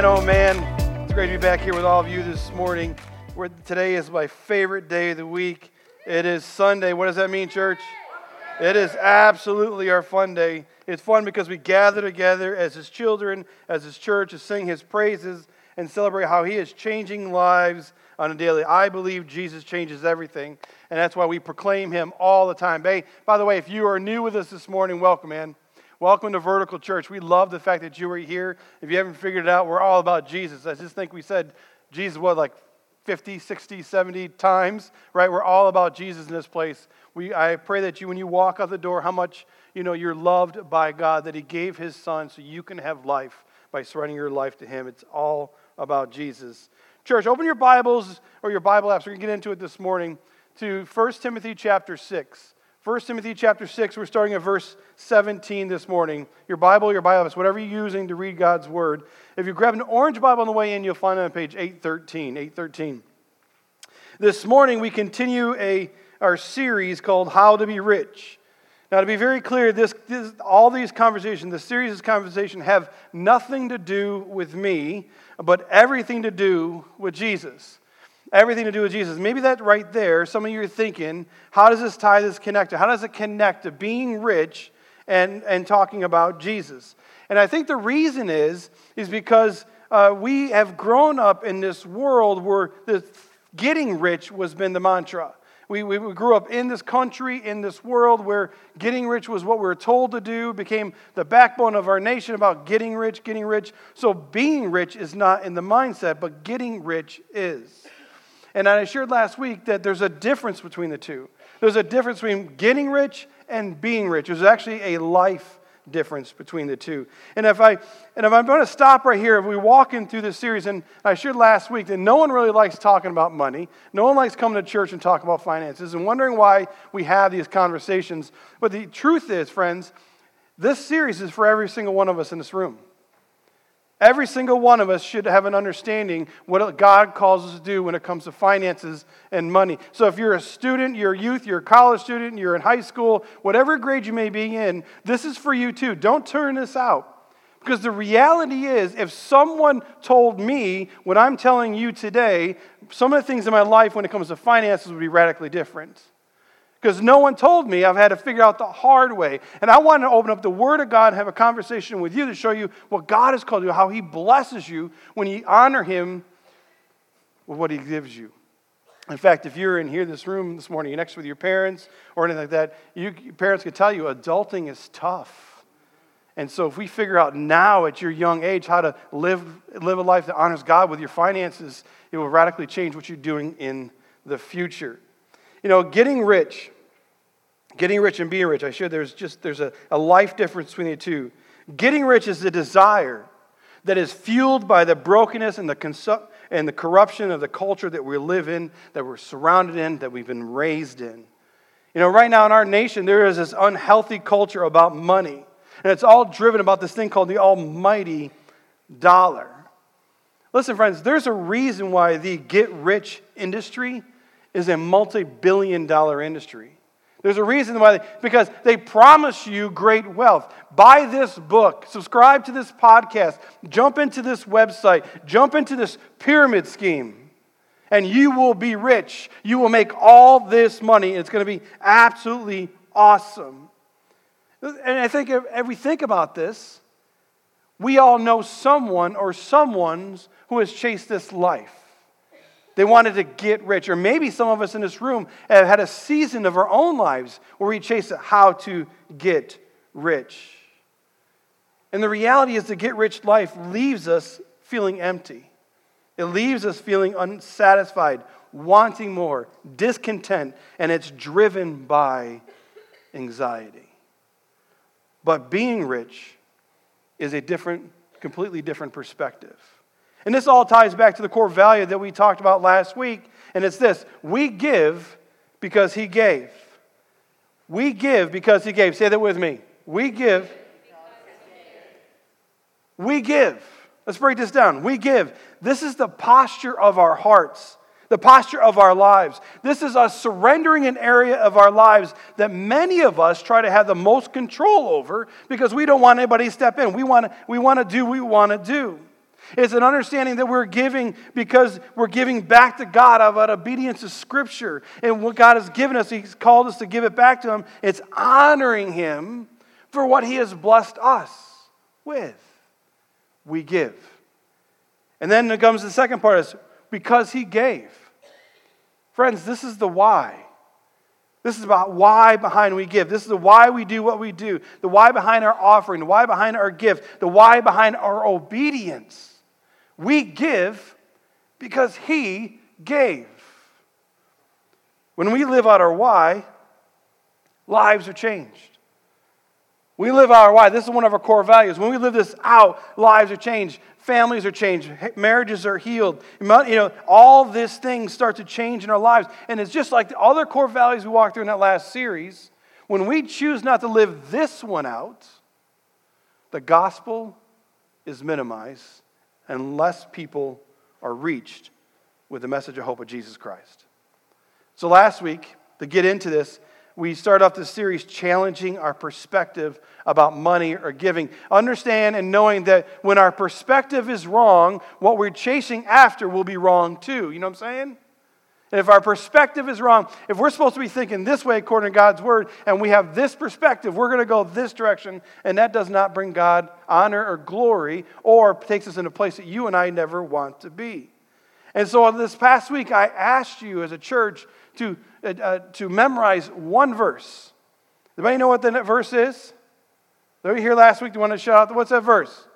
Man, oh man, it's great to be back here with all of you this morning. Where today is my favorite day of the week. It is Sunday. What does that mean, church? It is absolutely our fun day. It's fun because we gather together as His children, as His church, to sing His praises and celebrate how He is changing lives on a daily. I believe Jesus changes everything, and that's why we proclaim Him all the time. By the way, if you are new with us this morning, welcome, man. Welcome to Vertical Church. We love the fact that you are here. If you haven't figured it out, we're all about Jesus. I just think we said Jesus, what, like 50, 60, 70 times, right? We're all about Jesus in this place. We, I pray that you, when you walk out the door, how much you know you're loved by God, that He gave His Son so you can have life by surrendering your life to Him. It's all about Jesus. Church, open your Bibles or your Bible apps. We're going to get into it this morning to 1 Timothy chapter 6. 1 Timothy chapter 6, we're starting at verse 17 this morning. Your Bible, your Bible, whatever you're using to read God's Word. If you grab an orange Bible on the way in, you'll find it on page 813. 813. This morning, we continue a, our series called How to Be Rich. Now, to be very clear, this, this, all these conversations, the series of conversation, have nothing to do with me, but everything to do with Jesus everything to do with Jesus. Maybe that right there, some of you are thinking, how does this tie this connect to? How does it connect to being rich and, and talking about Jesus? And I think the reason is, is because uh, we have grown up in this world where the getting rich was been the mantra. We, we, we grew up in this country, in this world where getting rich was what we were told to do, became the backbone of our nation about getting rich, getting rich. So being rich is not in the mindset, but getting rich is. And I shared last week that there's a difference between the two. There's a difference between getting rich and being rich. There's actually a life difference between the two. And if I and if I'm going to stop right here, if we walk in through this series, and I shared last week that no one really likes talking about money. No one likes coming to church and talk about finances and wondering why we have these conversations. But the truth is, friends, this series is for every single one of us in this room. Every single one of us should have an understanding what God calls us to do when it comes to finances and money. So if you're a student, you're a youth, you're a college student, you're in high school, whatever grade you may be in, this is for you too. Don't turn this out. Because the reality is, if someone told me what I'm telling you today, some of the things in my life when it comes to finances would be radically different because no one told me. I've had to figure out the hard way. And I want to open up the Word of God and have a conversation with you to show you what God has called you, how He blesses you when you honor Him with what He gives you. In fact, if you're in here this room this morning, you're next with your parents or anything like that, you, parents could tell you adulting is tough. And so if we figure out now at your young age how to live, live a life that honors God with your finances, it will radically change what you're doing in the future. You know, getting rich, getting rich and being rich, I shared there's just there's a, a life difference between the two. Getting rich is the desire that is fueled by the brokenness and the, consu- and the corruption of the culture that we live in, that we're surrounded in, that we've been raised in. You know, right now in our nation, there is this unhealthy culture about money. And it's all driven about this thing called the almighty dollar. Listen, friends, there's a reason why the get rich industry is a multi billion dollar industry. There's a reason why, they, because they promise you great wealth. Buy this book, subscribe to this podcast, jump into this website, jump into this pyramid scheme, and you will be rich. You will make all this money. It's going to be absolutely awesome. And I think if we think about this, we all know someone or someone's who has chased this life. They wanted to get rich. Or maybe some of us in this room have had a season of our own lives where we chase how to get rich. And the reality is, the get rich life leaves us feeling empty. It leaves us feeling unsatisfied, wanting more, discontent, and it's driven by anxiety. But being rich is a different, completely different perspective. And this all ties back to the core value that we talked about last week, and it's this we give because He gave. We give because He gave. Say that with me. We give. We give. Let's break this down. We give. This is the posture of our hearts, the posture of our lives. This is us surrendering an area of our lives that many of us try to have the most control over because we don't want anybody to step in. We want to, we want to do what we want to do. It's an understanding that we're giving because we're giving back to God about obedience to Scripture and what God has given us. He's called us to give it back to Him. It's honoring Him for what He has blessed us with. We give. And then it comes the second part is because He gave. Friends, this is the why. This is about why behind we give. This is the why we do what we do. The why behind our offering, the why behind our gift, the why behind our obedience. We give because He gave. When we live out our why, lives are changed. We live our why. This is one of our core values. When we live this out, lives are changed. Families are changed. Marriages are healed. You know, all these things start to change in our lives. And it's just like the other core values we walked through in that last series. When we choose not to live this one out, the gospel is minimized unless people are reached with the message of hope of Jesus Christ. So last week, to get into this, we start off this series challenging our perspective about money or giving. Understand and knowing that when our perspective is wrong, what we're chasing after will be wrong too. You know what I'm saying? If our perspective is wrong, if we're supposed to be thinking this way according to God's word, and we have this perspective, we're going to go this direction, and that does not bring God honor or glory or takes us in a place that you and I never want to be. And so this past week, I asked you as a church to uh, uh, to memorize one verse. Anybody know what the verse is? Did we here last week? Do you want to shout out? What's that verse?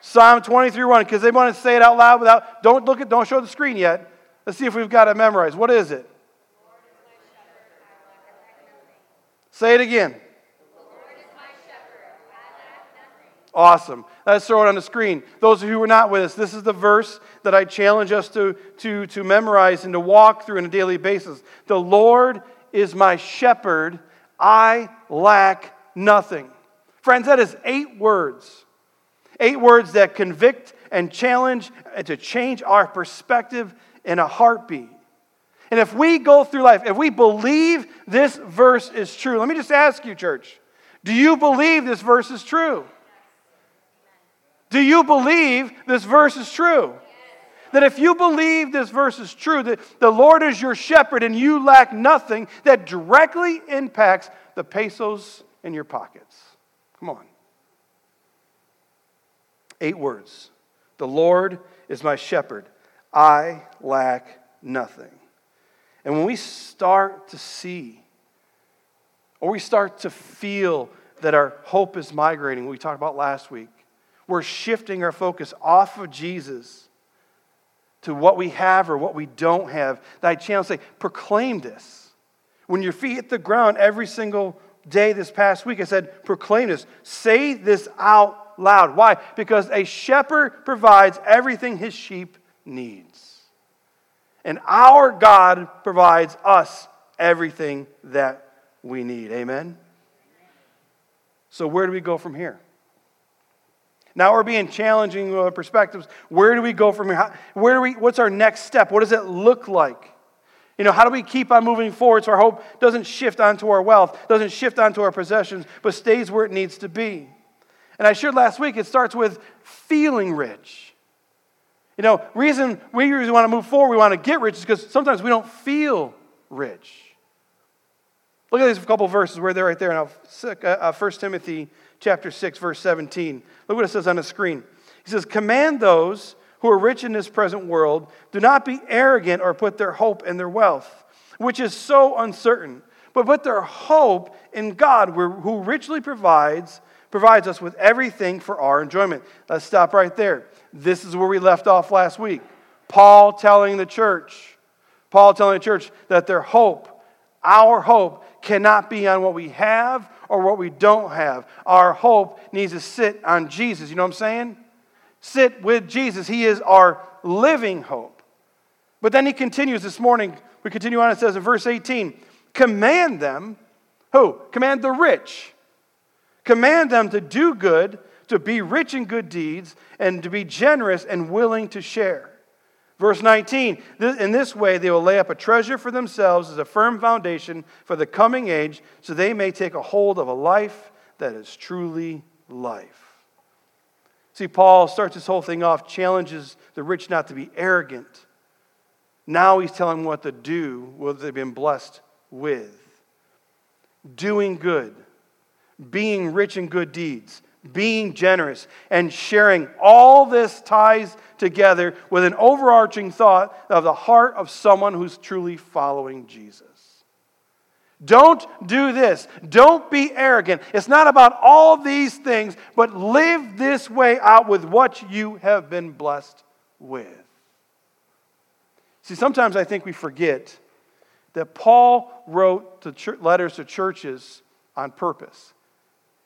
Psalm 23 1, because they want to say it out loud without, don't look at, don't show the screen yet. Let's see if we've got it memorized. What is it? Say it again. The Lord is my shepherd, I lack memory. Awesome. Let's throw it on the screen. Those of you who are not with us, this is the verse that I challenge us to, to, to memorize and to walk through on a daily basis. The Lord is my shepherd, I lack nothing. Friends, that is eight words. Eight words that convict and challenge and to change our perspective in a heartbeat. And if we go through life, if we believe this verse is true, let me just ask you, church, do you believe this verse is true? Do you believe this verse is true? That if you believe this verse is true, that the Lord is your shepherd and you lack nothing, that directly impacts the pesos in your pockets. Come on. Eight words. The Lord is my shepherd. I lack nothing. And when we start to see, or we start to feel that our hope is migrating, we talked about last week, we're shifting our focus off of Jesus to what we have or what we don't have. I challenge say, proclaim this. When your feet hit the ground every single day this past week, I said, proclaim this. Say this out loud. Why? Because a shepherd provides everything his sheep needs. And our God provides us everything that we need. Amen? So, where do we go from here? Now we're being challenging uh, perspectives. Where do we go from here? where do we, what's our next step? What does it look like? You know, how do we keep on moving forward so our hope doesn't shift onto our wealth, doesn't shift onto our possessions, but stays where it needs to be? And I shared last week, it starts with feeling rich. You know, reason we usually want to move forward, we want to get rich, is because sometimes we don't feel rich. Look at these couple verses where they're right there now. 1 uh, Timothy chapter 6, verse 17. Look what it says on the screen. He says, Command those who are rich in this present world, do not be arrogant or put their hope in their wealth, which is so uncertain, but put their hope in God, who richly provides, provides us with everything for our enjoyment. Let's stop right there. This is where we left off last week. Paul telling the church, Paul telling the church that their hope, our hope, cannot be on what we have or what we don't have. Our hope needs to sit on Jesus. You know what I'm saying? Sit with Jesus. He is our living hope. But then he continues this morning. We continue on. It says in verse 18 Command them, who? Command the rich. Command them to do good, to be rich in good deeds, and to be generous and willing to share. Verse 19, in this way they will lay up a treasure for themselves as a firm foundation for the coming age, so they may take a hold of a life that is truly life. See, Paul starts this whole thing off, challenges the rich not to be arrogant. Now he's telling them what to do, what they've been blessed with. Doing good, being rich in good deeds, being generous, and sharing. All this ties together with an overarching thought of the heart of someone who's truly following Jesus. Don't do this. Don't be arrogant. It's not about all these things, but live this way out with what you have been blessed with. See, sometimes I think we forget that Paul wrote to letters to churches on purpose.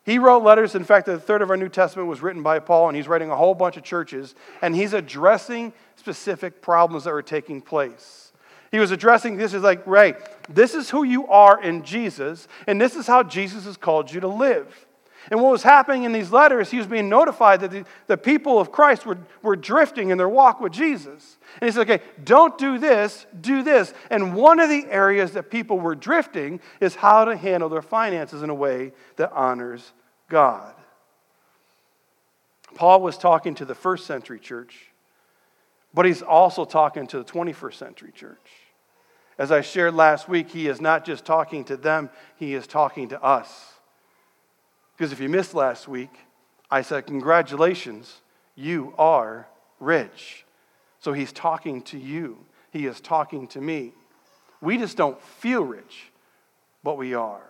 He wrote letters. In fact, a third of our New Testament was written by Paul, and he's writing a whole bunch of churches, and he's addressing specific problems that were taking place. He was addressing this is like, Ray, this is who you are in Jesus, and this is how Jesus has called you to live. And what was happening in these letters, he was being notified that the, the people of Christ were, were drifting in their walk with Jesus. And he said, okay, don't do this, do this. And one of the areas that people were drifting is how to handle their finances in a way that honors God. Paul was talking to the first century church, but he's also talking to the 21st century church. As I shared last week, he is not just talking to them, he is talking to us. Because if you missed last week, I said, Congratulations, you are rich. So he's talking to you, he is talking to me. We just don't feel rich, but we are.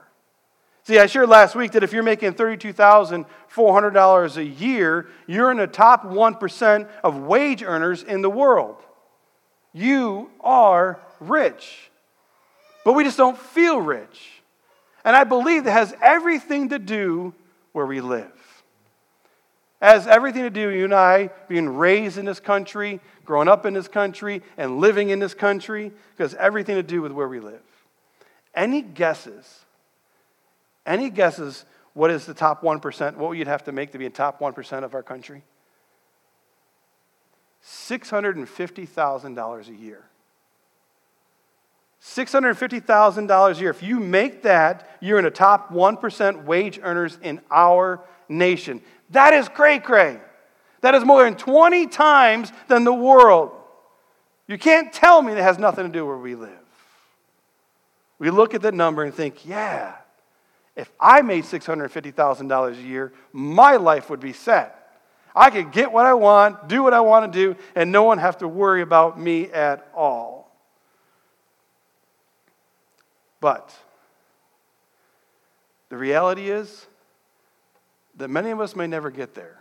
See, I shared last week that if you're making $32,400 a year, you're in the top 1% of wage earners in the world. You are rich. But we just don't feel rich. And I believe that has everything to do where we live. Has everything to do, you and I being raised in this country, growing up in this country, and living in this country, because everything to do with where we live. Any guesses? Any guesses what is the top 1%? What you'd have to make to be a top 1% of our country? $650,000 a year. $650,000 a year. If you make that, you're in the top 1% wage earners in our nation. That is cray cray. That is more than 20 times than the world. You can't tell me that has nothing to do where we live. We look at that number and think, yeah, if I made $650,000 a year, my life would be set. I could get what I want, do what I want to do, and no one have to worry about me at all. But the reality is that many of us may never get there.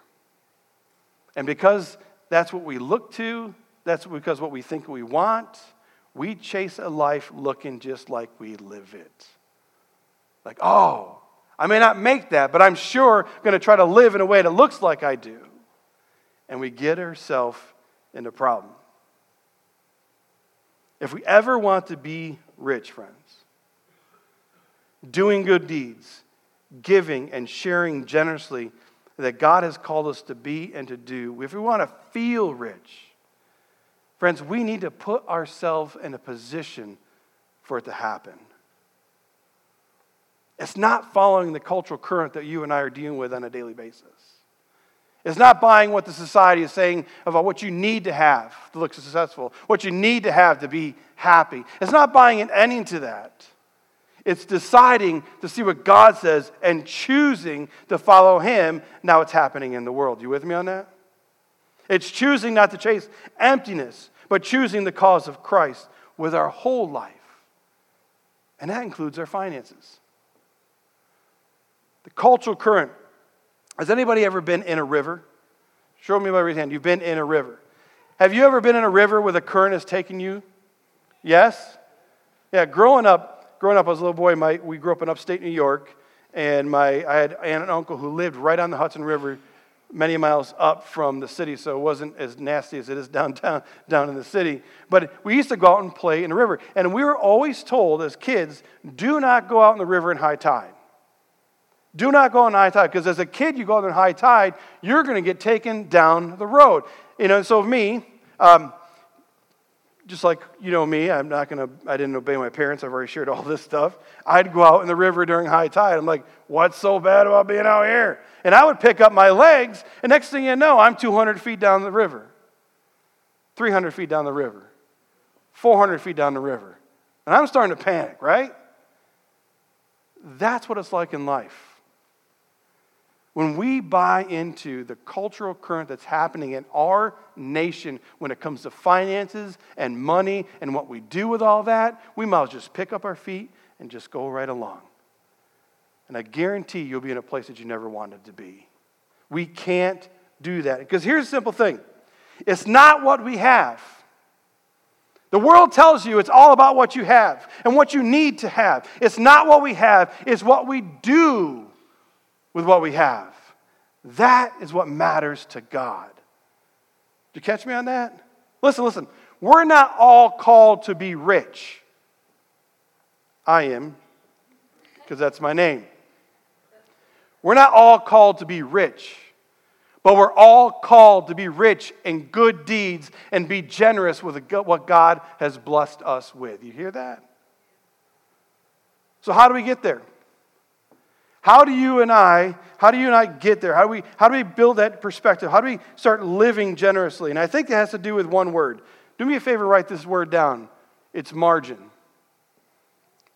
And because that's what we look to, that's because what we think we want, we chase a life looking just like we live it. Like, oh, I may not make that, but I'm sure going to try to live in a way that looks like I do. And we get ourselves in a problem. If we ever want to be rich, friends, doing good deeds, giving and sharing generously that God has called us to be and to do, if we want to feel rich, friends, we need to put ourselves in a position for it to happen. It's not following the cultural current that you and I are dealing with on a daily basis. It's not buying what the society is saying about what you need to have to look successful, what you need to have to be happy. It's not buying into that. It's deciding to see what God says and choosing to follow Him. Now it's happening in the world. You with me on that? It's choosing not to chase emptiness, but choosing the cause of Christ with our whole life. And that includes our finances. The cultural current. Has anybody ever been in a river? Show me by raise hand. You've been in a river. Have you ever been in a river where the current has taken you? Yes? Yeah, growing up, growing up as a little boy, my, we grew up in upstate New York, and my, I had an aunt and uncle who lived right on the Hudson River, many miles up from the city, so it wasn't as nasty as it is downtown, down in the city. But we used to go out and play in the river, and we were always told as kids, do not go out in the river in high tide. Do not go on high tide, because as a kid, you go out in high tide, you're going to get taken down the road. You know, so me, um, just like you know me, I'm not gonna. I didn't obey my parents. I've already shared all this stuff. I'd go out in the river during high tide. I'm like, what's so bad about being out here? And I would pick up my legs, and next thing you know, I'm 200 feet down the river, 300 feet down the river, 400 feet down the river, and I'm starting to panic. Right? That's what it's like in life. When we buy into the cultural current that's happening in our nation when it comes to finances and money and what we do with all that, we might as well just pick up our feet and just go right along. And I guarantee you'll be in a place that you never wanted to be. We can't do that. Because here's a simple thing it's not what we have. The world tells you it's all about what you have and what you need to have. It's not what we have, it's what we do with what we have. That is what matters to God. Did you catch me on that? Listen, listen. We're not all called to be rich. I am, because that's my name. We're not all called to be rich, but we're all called to be rich in good deeds and be generous with what God has blessed us with. You hear that? So, how do we get there? How do you and I, how do you and I get there? How do we, how do we build that perspective? How do we start living generously? And I think it has to do with one word. Do me a favor, write this word down. It's margin.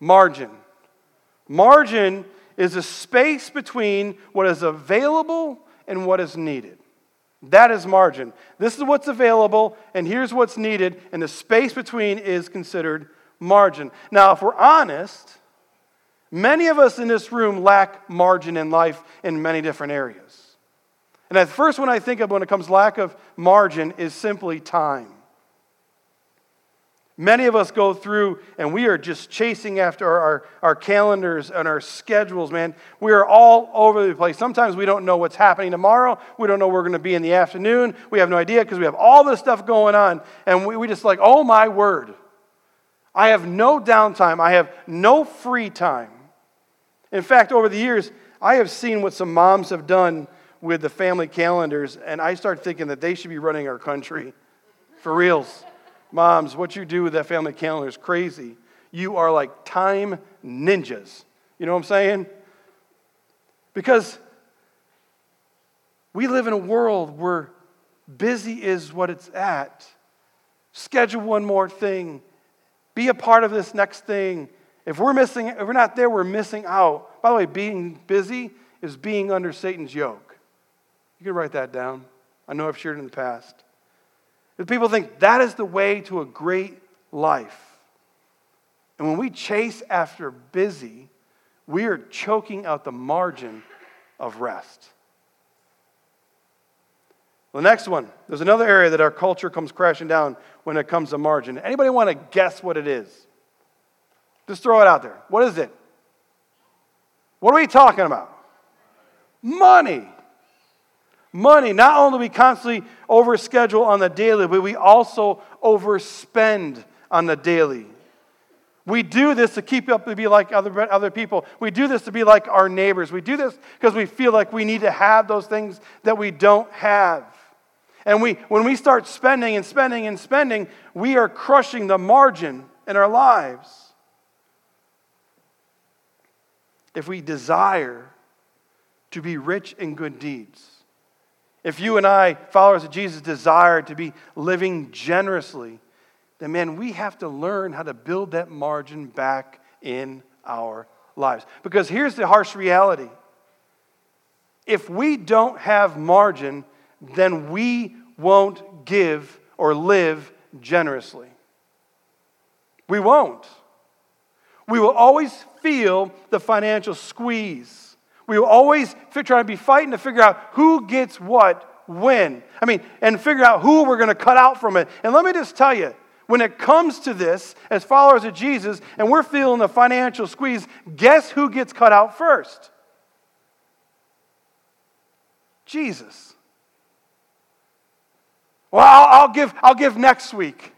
Margin. Margin is a space between what is available and what is needed. That is margin. This is what's available, and here's what's needed, and the space between is considered margin. Now, if we're honest, Many of us in this room lack margin in life in many different areas. And the first one I think of when it comes lack of margin is simply time. Many of us go through and we are just chasing after our, our calendars and our schedules, man. We are all over the place. Sometimes we don't know what's happening tomorrow. We don't know where we're going to be in the afternoon. We have no idea because we have all this stuff going on. And we, we just like, oh my word. I have no downtime. I have no free time. In fact, over the years, I have seen what some moms have done with the family calendars, and I start thinking that they should be running our country. For reals. Moms, what you do with that family calendar is crazy. You are like time ninjas. You know what I'm saying? Because we live in a world where busy is what it's at. Schedule one more thing. Be a part of this next thing. If we're missing, if we're not there, we're missing out. By the way, being busy is being under Satan's yoke. You can write that down. I know I've shared it in the past. If people think that is the way to a great life. And when we chase after busy, we are choking out the margin of rest. The next one, there's another area that our culture comes crashing down when it comes to margin. Anybody want to guess what it is? Just throw it out there. What is it? What are we talking about? Money. Money. Not only we constantly overschedule on the daily, but we also overspend on the daily. We do this to keep up to be like other, other people. We do this to be like our neighbors. We do this because we feel like we need to have those things that we don't have. And we, when we start spending and spending and spending, we are crushing the margin in our lives. If we desire to be rich in good deeds, if you and I, followers of Jesus, desire to be living generously, then man, we have to learn how to build that margin back in our lives. Because here's the harsh reality if we don't have margin, then we won't give or live generously. We won't. We will always feel the financial squeeze. We will always try to be fighting to figure out who gets what when. I mean, and figure out who we're going to cut out from it. And let me just tell you, when it comes to this, as followers of Jesus, and we're feeling the financial squeeze, guess who gets cut out first? Jesus. Well, I'll, I'll give, I'll give next week.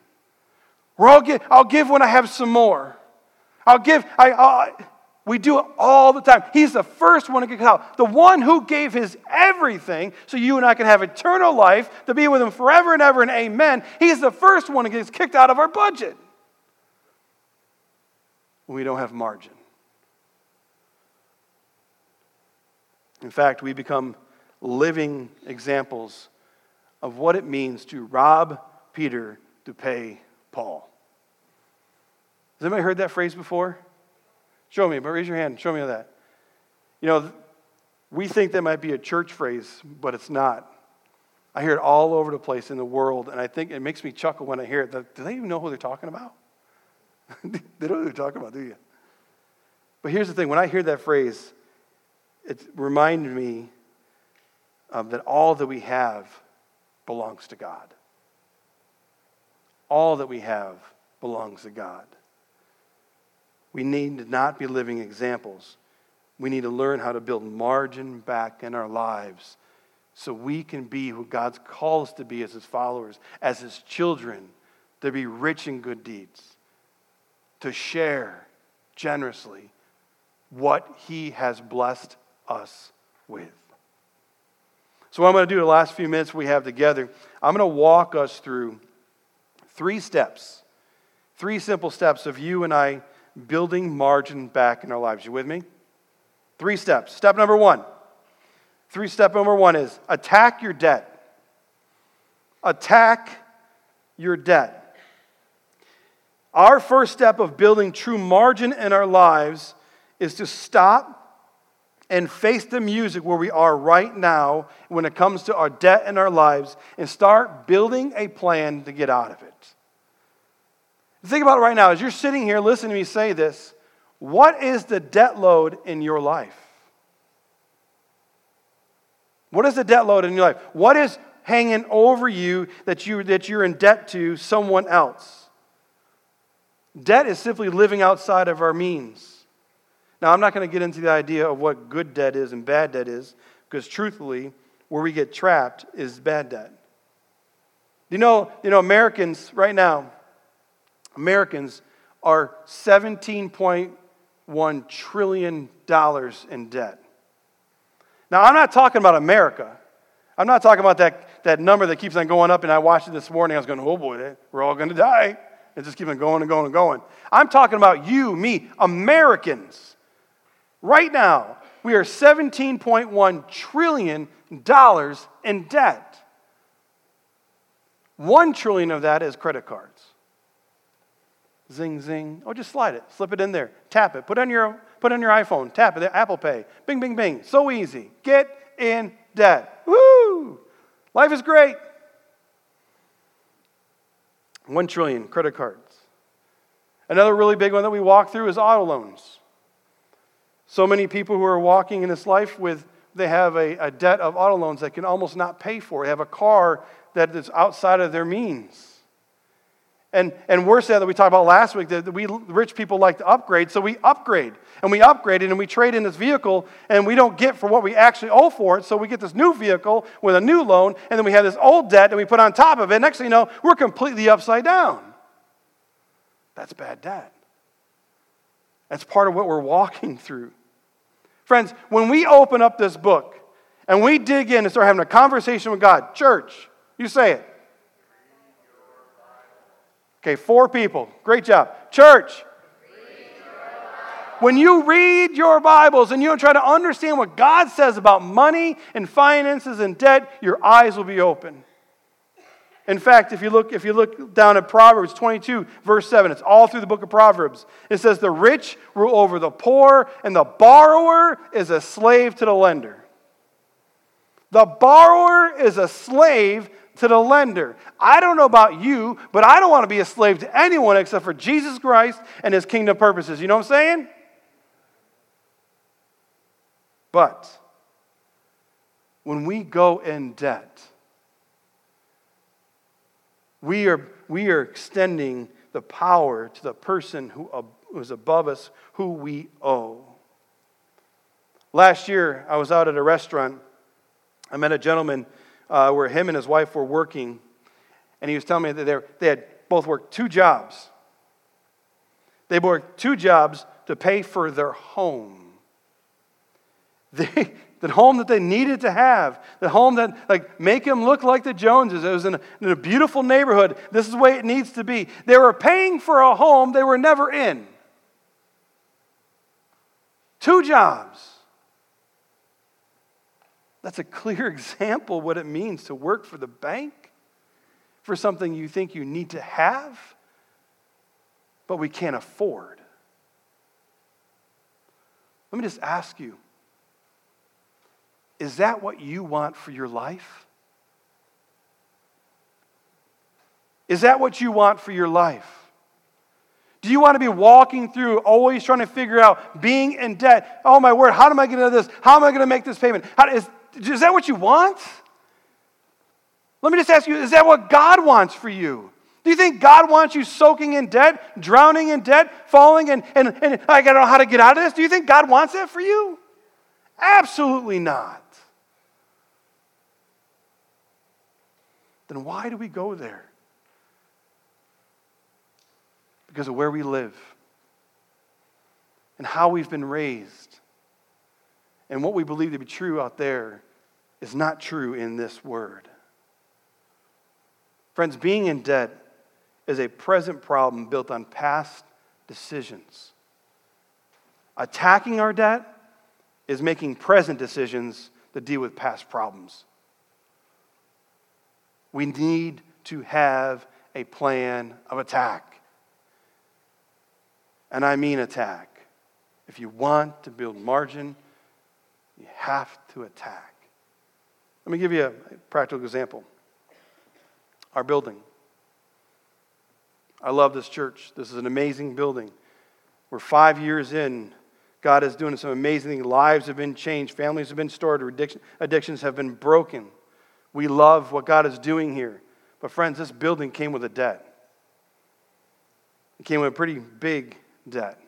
Or I'll give, I'll give when I have some more. I'll give. I, I'll, We do it all the time. He's the first one to get out. The one who gave his everything so you and I can have eternal life, to be with him forever and ever and amen. He's the first one to get kicked out of our budget we don't have margin. In fact, we become living examples of what it means to rob Peter to pay Paul. Has anybody heard that phrase before? Show me, but raise your hand. Show me that. You know, we think that might be a church phrase, but it's not. I hear it all over the place in the world, and I think it makes me chuckle when I hear it. Do they even know who they're talking about? they don't know who they're talking about, do you? But here's the thing when I hear that phrase, it reminded me um, that all that we have belongs to God. All that we have belongs to God. We need to not be living examples. We need to learn how to build margin back in our lives so we can be who God's called us to be as His followers, as His children, to be rich in good deeds, to share generously what He has blessed us with. So, what I'm going to do the last few minutes we have together, I'm going to walk us through three steps, three simple steps of you and I building margin back in our lives. You with me? Three steps. Step number one. Three step number one is attack your debt. Attack your debt. Our first step of building true margin in our lives is to stop and face the music where we are right now when it comes to our debt in our lives and start building a plan to get out of it. Think about it right now. As you're sitting here listening to me say this, what is the debt load in your life? What is the debt load in your life? What is hanging over you that, you that you're in debt to someone else? Debt is simply living outside of our means. Now, I'm not going to get into the idea of what good debt is and bad debt is, because truthfully, where we get trapped is bad debt. You know, you know, Americans right now, Americans are $17.1 trillion in debt. Now, I'm not talking about America. I'm not talking about that, that number that keeps on going up, and I watched it this morning. I was going, oh boy, we're all going to die. It just keeps on going and going and going. I'm talking about you, me, Americans. Right now, we are $17.1 trillion in debt. One trillion of that is credit cards. Zing, zing. Oh, just slide it. Slip it in there. Tap it. Put on your, put on your iPhone. Tap it. Apple Pay. Bing, bing, bing. So easy. Get in debt. Woo! Life is great. One trillion credit cards. Another really big one that we walk through is auto loans. So many people who are walking in this life with, they have a, a debt of auto loans that can almost not pay for. They have a car that is outside of their means. And, and worse that we talked about last week that we rich people like to upgrade, so we upgrade. And we upgrade it and we trade in this vehicle and we don't get for what we actually owe for it. So we get this new vehicle with a new loan and then we have this old debt that we put on top of it. Next thing you know, we're completely upside down. That's bad debt. That's part of what we're walking through. Friends, when we open up this book and we dig in and start having a conversation with God, church, you say it. Okay, four people. Great job. Church, when you read your Bibles and you try to understand what God says about money and finances and debt, your eyes will be open. In fact, if you look, if you look down at Proverbs 22, verse 7, it's all through the book of Proverbs. It says, The rich rule over the poor, and the borrower is a slave to the lender. The borrower is a slave to the lender. I don't know about you, but I don't want to be a slave to anyone except for Jesus Christ and his kingdom purposes. You know what I'm saying? But when we go in debt, we are, we are extending the power to the person who, who is above us, who we owe. Last year, I was out at a restaurant. I met a gentleman uh, where him and his wife were working, and he was telling me that they had both worked two jobs. They worked two jobs to pay for their home. They, the home that they needed to have, the home that, like, make them look like the Joneses. It was in a, in a beautiful neighborhood. This is the way it needs to be. They were paying for a home they were never in. Two jobs. That's a clear example what it means to work for the bank, for something you think you need to have, but we can't afford. Let me just ask you is that what you want for your life? Is that what you want for your life? Do you want to be walking through, always trying to figure out being in debt? Oh my word, how am I going to do this? How am I going to make this payment? How, is, is that what you want? Let me just ask you is that what God wants for you? Do you think God wants you soaking in debt, drowning in debt, falling, and, and, and I don't know how to get out of this? Do you think God wants that for you? Absolutely not. Then why do we go there? Because of where we live and how we've been raised and what we believe to be true out there is not true in this word. Friends, being in debt is a present problem built on past decisions. Attacking our debt is making present decisions to deal with past problems. We need to have a plan of attack. And I mean attack. If you want to build margin, you have to attack. Let me give you a practical example. Our building. I love this church. This is an amazing building. We're five years in. God is doing some amazing things. Lives have been changed, families have been stored, addictions have been broken. We love what God is doing here. But, friends, this building came with a debt. It came with a pretty big debt.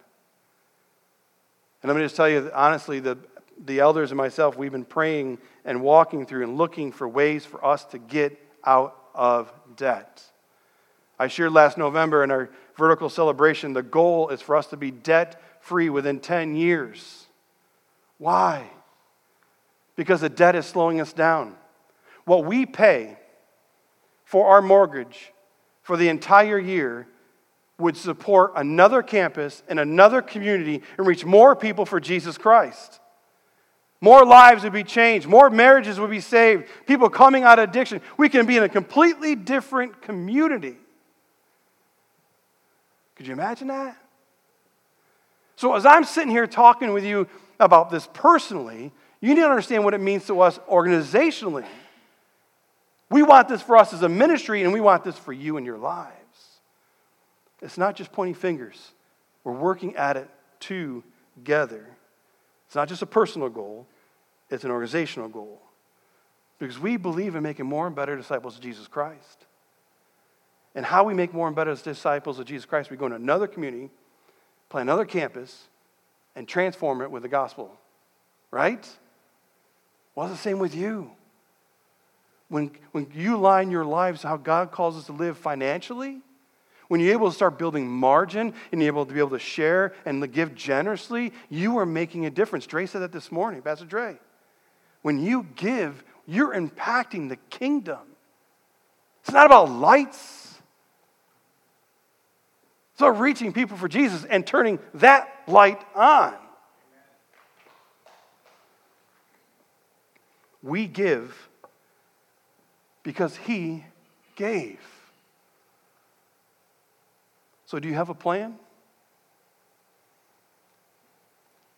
And let me just tell you, honestly, the, the elders and myself, we've been praying and walking through and looking for ways for us to get out of debt. I shared last November in our vertical celebration the goal is for us to be debt free within 10 years. Why? Because the debt is slowing us down. What we pay for our mortgage for the entire year would support another campus and another community and reach more people for Jesus Christ. More lives would be changed. More marriages would be saved. People coming out of addiction. We can be in a completely different community. Could you imagine that? So, as I'm sitting here talking with you about this personally, you need to understand what it means to us organizationally. We want this for us as a ministry, and we want this for you and your lives. It's not just pointing fingers, we're working at it together. It's not just a personal goal, it's an organizational goal. Because we believe in making more and better disciples of Jesus Christ. And how we make more and better disciples of Jesus Christ, we go into another community, plant another campus, and transform it with the gospel. Right? Well, it's the same with you. When, when you line your lives how God calls us to live financially, when you're able to start building margin and you're able to be able to share and give generously, you are making a difference. Dre said that this morning, Pastor Dre. When you give, you're impacting the kingdom. It's not about lights. It's about reaching people for Jesus and turning that light on. We give because he gave. So, do you have a plan?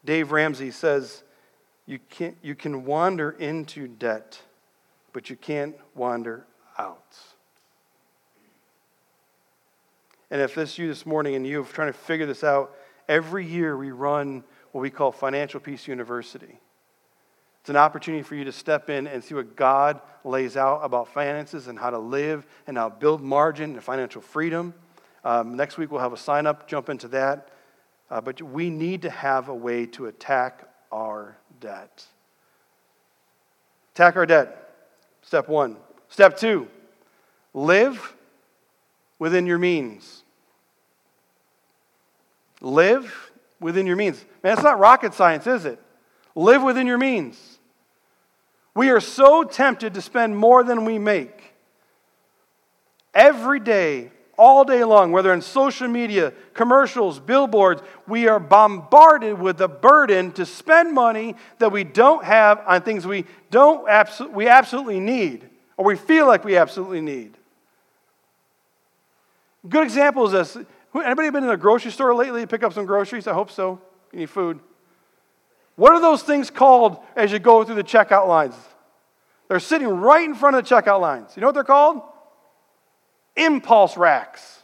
Dave Ramsey says you, can't, you can wander into debt, but you can't wander out. And if this you this morning and you're trying to figure this out, every year we run what we call Financial Peace University. It's an opportunity for you to step in and see what God lays out about finances and how to live and how to build margin and financial freedom. Um, next week we'll have a sign up, jump into that. Uh, but we need to have a way to attack our debt. Attack our debt. Step one. Step two, live within your means. Live within your means. Man, it's not rocket science, is it? Live within your means. We are so tempted to spend more than we make. Every day, all day long, whether in social media, commercials, billboards, we are bombarded with the burden to spend money that we don't have on things we don't abso- we absolutely need or we feel like we absolutely need. Good example is this. Anybody been in a grocery store lately to pick up some groceries? I hope so. You need food. What are those things called as you go through the checkout lines? They're sitting right in front of the checkout lines. You know what they're called? Impulse racks.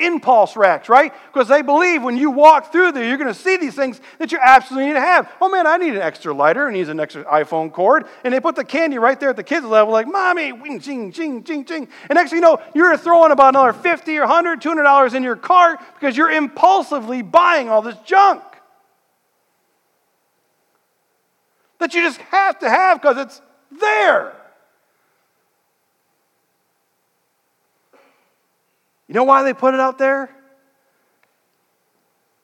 Impulse racks, right? Because they believe when you walk through there, you're going to see these things that you absolutely need to have. Oh man, I need an extra lighter and needs an extra iPhone cord. And they put the candy right there at the kids' level, like, Mommy, wing, ching, ching, ching, ching. And next you know, you're throwing about another 50 or 100, 200 dollars in your cart because you're impulsively buying all this junk. That you just have to have because it's there. You know why they put it out there?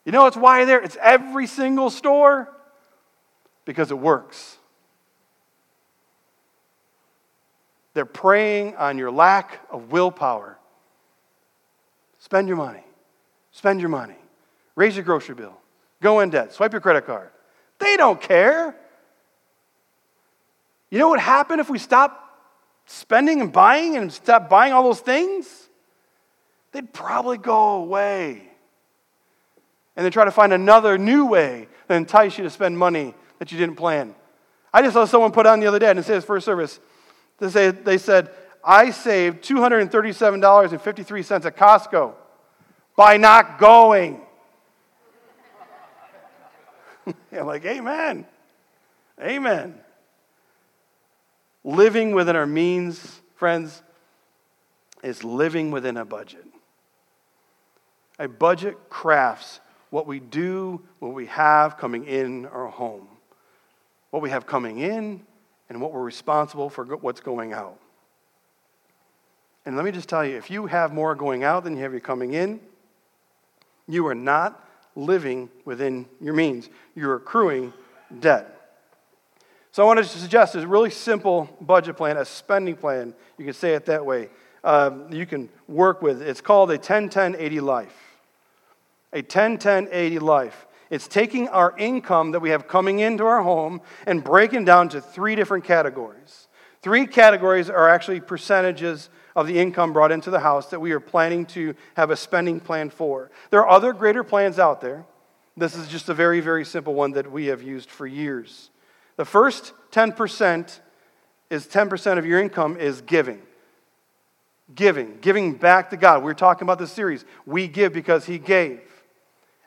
You know it's why there it's every single store because it works. They're preying on your lack of willpower. Spend your money. Spend your money. Raise your grocery bill. Go in debt. Swipe your credit card. They don't care. You know what happened if we stopped spending and buying and stopped buying all those things? They'd probably go away. And then try to find another new way that entice you to spend money that you didn't plan. I just saw someone put on the other day, and it says first service, they, say, they said, I saved $237.53 at Costco by not going. I'm like, Amen. Amen. Living within our means, friends, is living within a budget. A budget crafts what we do, what we have coming in our home, what we have coming in, and what we're responsible for what's going out. And let me just tell you if you have more going out than you have coming in, you are not living within your means. You're accruing debt. So I want to suggest a really simple budget plan, a spending plan. You can say it that way. Um, you can work with. It's called a 10 10 80 life a 10 10 80 life. It's taking our income that we have coming into our home and breaking down to three different categories. Three categories are actually percentages of the income brought into the house that we are planning to have a spending plan for. There are other greater plans out there. This is just a very, very simple one that we have used for years. The first 10% is 10% of your income is giving. Giving, giving back to God. We are talking about this series. We give because He gave.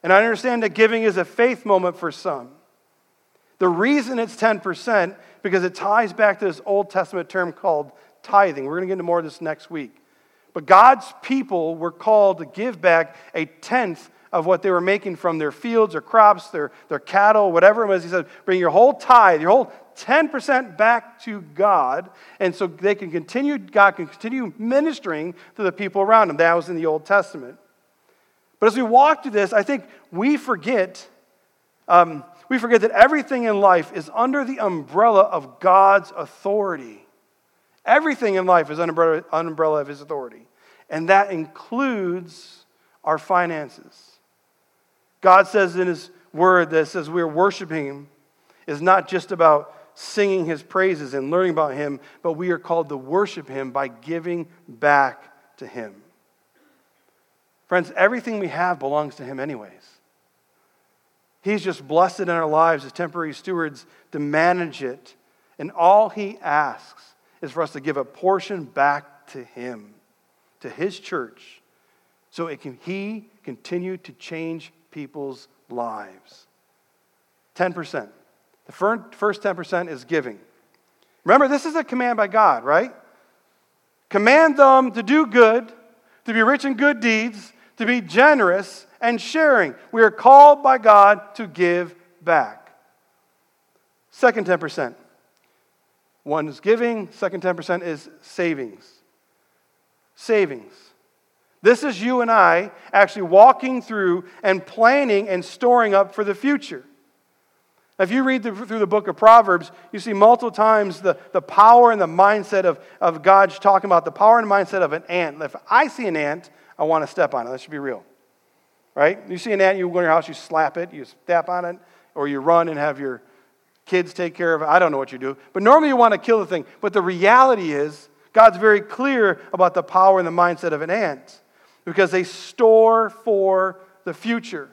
And I understand that giving is a faith moment for some. The reason it's 10% because it ties back to this Old Testament term called tithing. We're going to get into more of this next week. But God's people were called to give back a tenth of what they were making from their fields or crops, their, their cattle, whatever it was. He said, bring your whole tithe, your whole 10% back to God, and so they can continue, God can continue ministering to the people around them. That was in the Old Testament. But as we walk through this, I think we forget, um, we forget that everything in life is under the umbrella of God's authority. Everything in life is under umbrella of His authority. And that includes our finances. God says in His word that says we're worshiping Him is not just about singing His praises and learning about Him, but we are called to worship Him by giving back to Him. Friends, everything we have belongs to Him, anyways. He's just blessed in our lives as temporary stewards to manage it. And all He asks is for us to give a portion back to Him, to His church, so it can, He continue to change people's lives. 10%. The first 10% is giving. Remember, this is a command by God, right? Command them to do good, to be rich in good deeds, to be generous and sharing. We are called by God to give back. Second 10%. One is giving, second 10% is savings. Savings. This is you and I actually walking through and planning and storing up for the future. If you read through the book of Proverbs, you see multiple times the, the power and the mindset of, of God talking about the power and mindset of an ant. If I see an ant, I want to step on it. That should be real. Right? You see an ant, you go in your house, you slap it, you step on it, or you run and have your kids take care of it. I don't know what you do. But normally you want to kill the thing. But the reality is, God's very clear about the power and the mindset of an ant because they store for the future.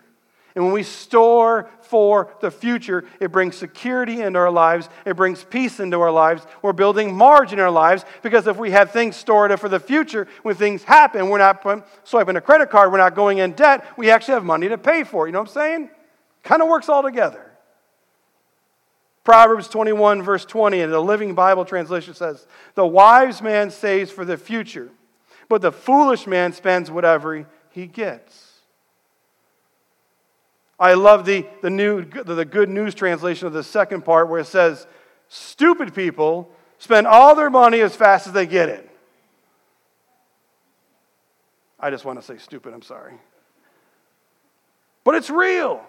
And when we store for the future, it brings security into our lives. It brings peace into our lives. We're building margin in our lives because if we have things stored up for the future, when things happen, we're not swiping a credit card, we're not going in debt, we actually have money to pay for. It. You know what I'm saying? Kind of works all together. Proverbs 21, verse 20, in the Living Bible translation says, The wise man saves for the future, but the foolish man spends whatever he gets. I love the, the, new, the good news translation of the second part where it says, Stupid people spend all their money as fast as they get it. I just want to say stupid, I'm sorry. But it's real.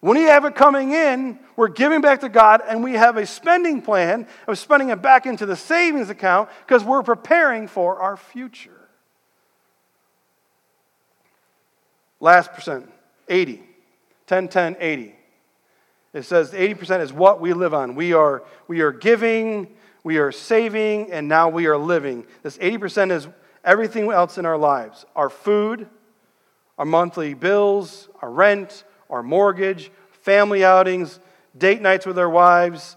When we have it coming in, we're giving back to God and we have a spending plan of spending it back into the savings account because we're preparing for our future. Last percent. 80. 10, 10, 80. It says 80% is what we live on. We are, we are giving, we are saving, and now we are living. This 80% is everything else in our lives our food, our monthly bills, our rent, our mortgage, family outings, date nights with our wives.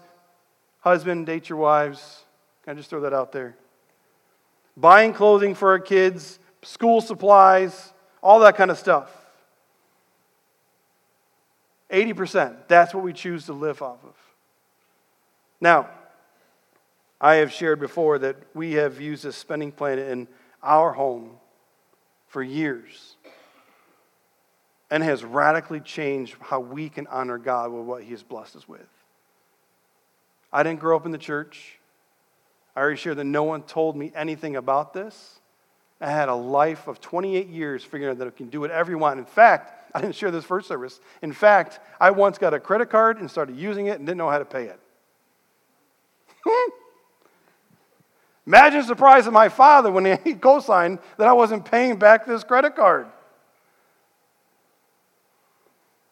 Husband, date your wives. Can I just throw that out there? Buying clothing for our kids, school supplies, all that kind of stuff. 80%. That's what we choose to live off of. Now, I have shared before that we have used this spending plan in our home for years and has radically changed how we can honor God with what He has blessed us with. I didn't grow up in the church. I already shared that no one told me anything about this. I had a life of 28 years figuring out that I can do whatever you want. In fact, I didn't share this first service. In fact, I once got a credit card and started using it and didn't know how to pay it. Imagine the surprise of my father when he co signed that I wasn't paying back this credit card.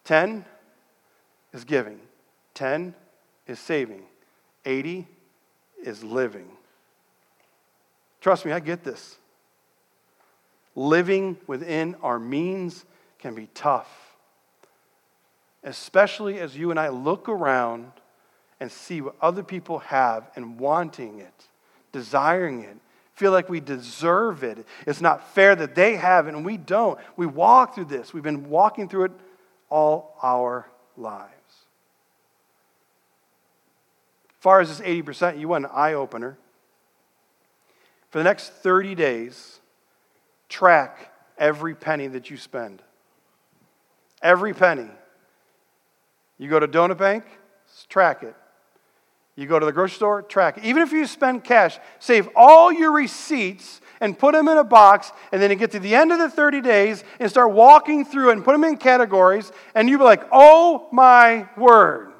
10 is giving, 10 is saving, 80 is living. Trust me, I get this. Living within our means can be tough, especially as you and I look around and see what other people have and wanting it, desiring it, feel like we deserve it. It's not fair that they have it and we don't. We walk through this. We've been walking through it all our lives. As far as this 80%, you want an eye opener. For the next 30 days, track every penny that you spend. Every penny. You go to Donut Bank, track it. You go to the grocery store, track it. Even if you spend cash, save all your receipts and put them in a box, and then you get to the end of the 30 days and start walking through and put them in categories, and you'll be like, oh my word.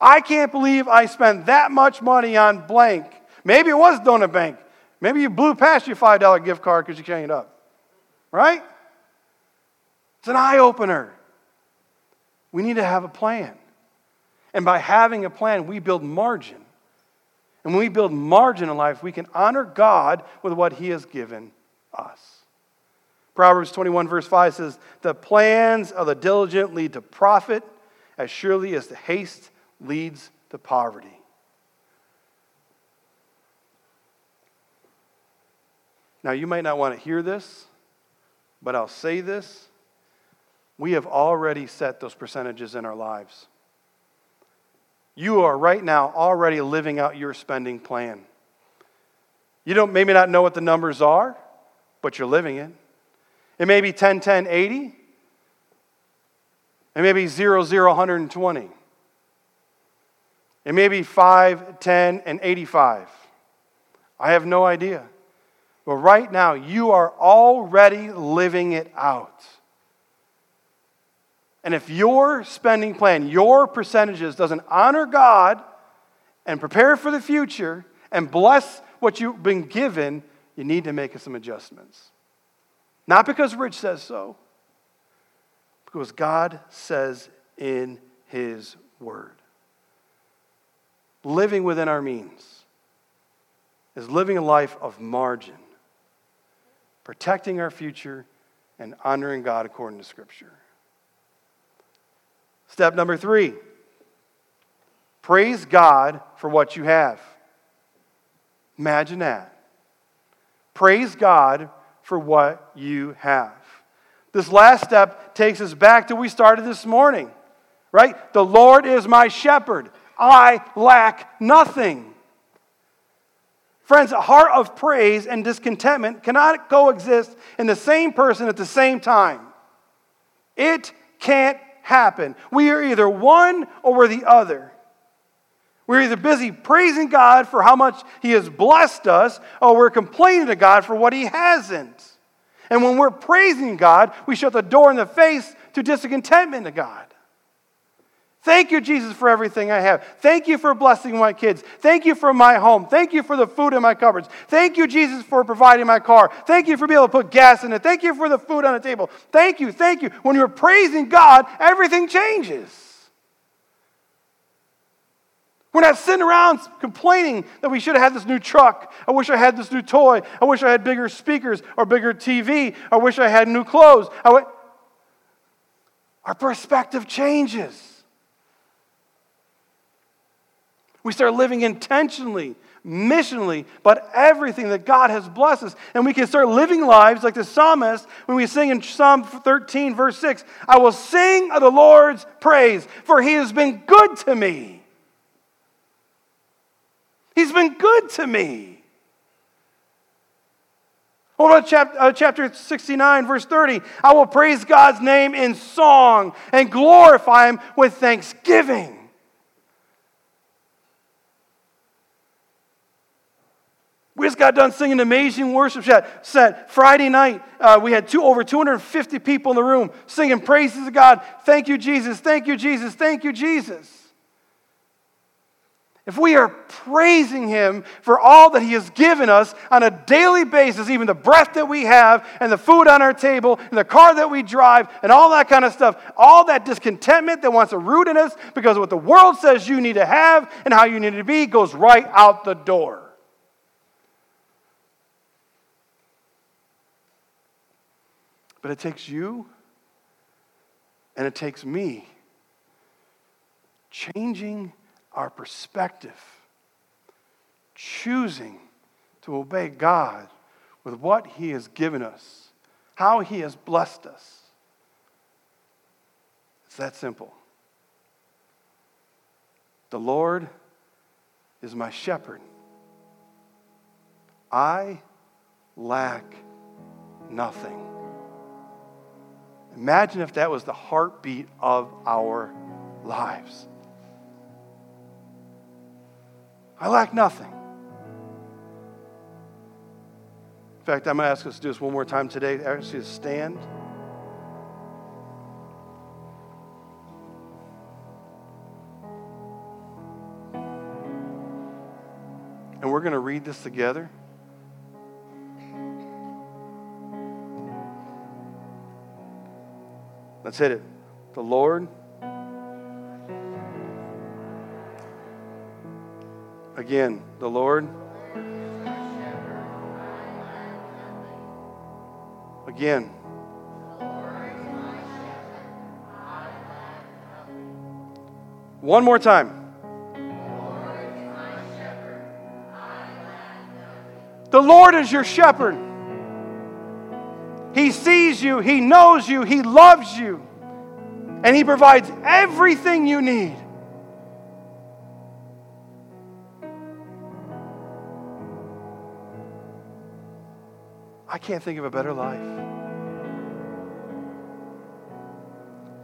I can't believe I spent that much money on blank. Maybe it was Donut Bank. Maybe you blew past your $5 gift card because you can't up. Right? It's an eye opener. We need to have a plan. And by having a plan, we build margin. And when we build margin in life, we can honor God with what He has given us. Proverbs 21, verse 5 says, The plans of the diligent lead to profit as surely as the haste leads to poverty. Now, you might not want to hear this, but I'll say this we have already set those percentages in our lives. You are right now already living out your spending plan. You don't maybe not know what the numbers are, but you're living it. It may be 10, 10, 80. It may be 0, 0, 120. It may be 5, 10, and 85. I have no idea. But right now, you are already living it out. And if your spending plan, your percentages doesn't honor God and prepare for the future and bless what you've been given, you need to make some adjustments. Not because Rich says so, because God says in His Word. Living within our means is living a life of margin, protecting our future, and honoring God according to Scripture. Step number three praise God for what you have. Imagine that. Praise God for what you have. This last step takes us back to we started this morning, right? The Lord is my shepherd. I lack nothing. Friends, a heart of praise and discontentment cannot coexist in the same person at the same time. It can't happen. We are either one or we're the other. We're either busy praising God for how much He has blessed us, or we're complaining to God for what He hasn't. And when we're praising God, we shut the door in the face to discontentment to God. Thank you, Jesus, for everything I have. Thank you for blessing my kids. Thank you for my home. Thank you for the food in my cupboards. Thank you, Jesus, for providing my car. Thank you for being able to put gas in it. Thank you for the food on the table. Thank you, thank you. When you're praising God, everything changes. We're not sitting around complaining that we should have had this new truck. I wish I had this new toy. I wish I had bigger speakers or bigger TV. I wish I had new clothes. Our perspective changes. We start living intentionally, missionally, but everything that God has blessed us. And we can start living lives like the psalmist when we sing in Psalm 13, verse 6 I will sing of the Lord's praise, for he has been good to me. He's been good to me. What about chapter, uh, chapter 69, verse 30? I will praise God's name in song and glorify him with thanksgiving. We just got done singing amazing worship set. Friday night, uh, we had two, over 250 people in the room singing praises to God. Thank you, Jesus. Thank you, Jesus. Thank you, Jesus. If we are praising Him for all that He has given us on a daily basis, even the breath that we have, and the food on our table, and the car that we drive, and all that kind of stuff, all that discontentment that wants to root in us because of what the world says you need to have and how you need to be goes right out the door. But it takes you and it takes me changing our perspective, choosing to obey God with what He has given us, how He has blessed us. It's that simple. The Lord is my shepherd. I lack nothing. Imagine if that was the heartbeat of our lives. I lack nothing. In fact, I'm going to ask us to do this one more time today. Actually, to stand. And we're going to read this together. Let's hit it. The Lord. Again, the Lord. Again. One more time. The Lord is your shepherd. He sees you, He knows you, He loves you, and He provides everything you need. I can't think of a better life.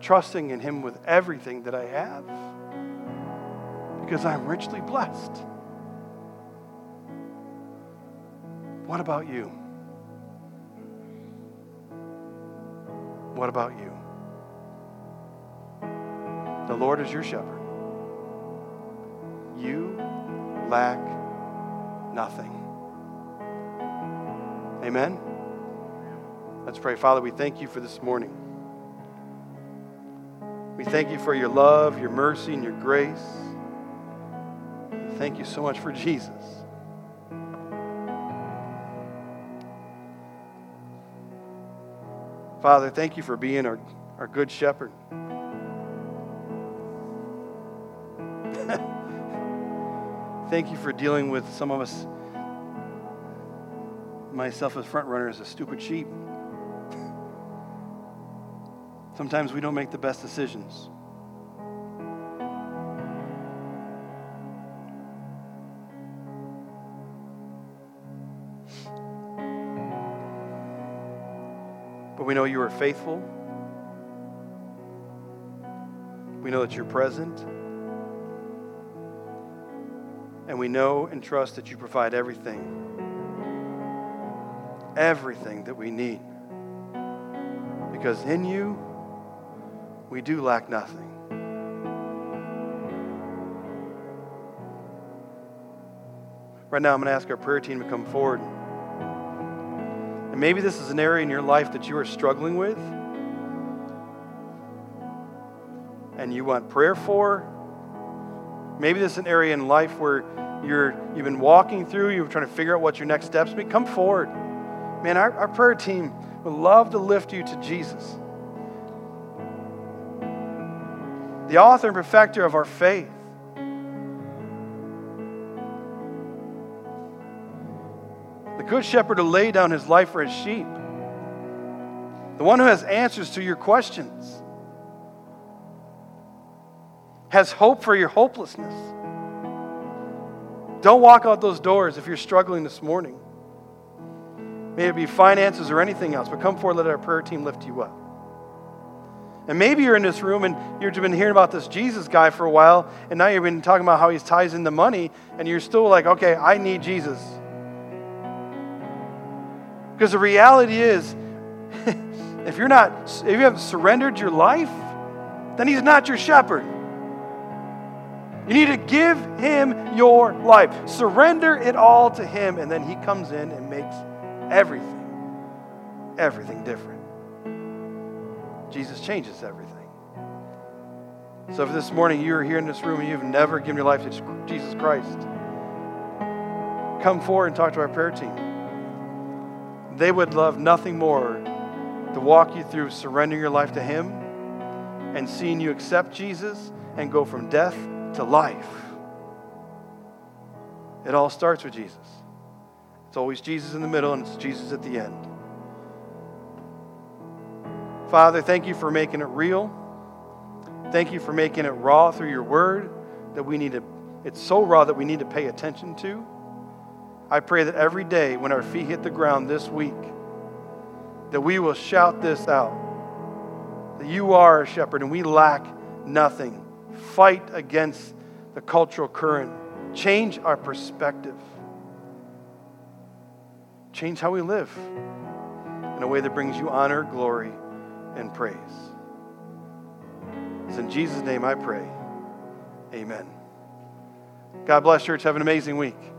Trusting in Him with everything that I have because I'm richly blessed. What about you? What about you? The Lord is your shepherd. You lack nothing. Amen? Let's pray. Father, we thank you for this morning. We thank you for your love, your mercy, and your grace. Thank you so much for Jesus. Father, thank you for being our, our good shepherd. thank you for dealing with some of us, myself as front runner, as a stupid sheep. Sometimes we don't make the best decisions. But we know you are faithful. We know that you're present. And we know and trust that you provide everything, everything that we need. Because in you, we do lack nothing. Right now, I'm going to ask our prayer team to come forward. And maybe this is an area in your life that you are struggling with and you want prayer for. Maybe this is an area in life where you're, you've been walking through, you're trying to figure out what your next steps be. Come forward. Man, our, our prayer team would love to lift you to Jesus. the author and perfecter of our faith. The good shepherd to lay down his life for his sheep. The one who has answers to your questions. Has hope for your hopelessness. Don't walk out those doors if you're struggling this morning. May it be finances or anything else, but come forward, let our prayer team lift you up. And maybe you're in this room and you've been hearing about this Jesus guy for a while, and now you've been talking about how he ties in the money, and you're still like, okay, I need Jesus. Because the reality is, if you're not, if you haven't surrendered your life, then he's not your shepherd. You need to give him your life. Surrender it all to him, and then he comes in and makes everything, everything different. Jesus changes everything. So if this morning you're here in this room and you've never given your life to Jesus Christ, come forward and talk to our prayer team. They would love nothing more to walk you through surrendering your life to Him and seeing you accept Jesus and go from death to life. It all starts with Jesus. It's always Jesus in the middle and it's Jesus at the end. Father, thank you for making it real. Thank you for making it raw through your word that we need to, it's so raw that we need to pay attention to. I pray that every day when our feet hit the ground this week, that we will shout this out that you are a shepherd and we lack nothing. Fight against the cultural current, change our perspective, change how we live in a way that brings you honor, glory, and praise. It's in Jesus' name I pray. Amen. God bless, church. Have an amazing week.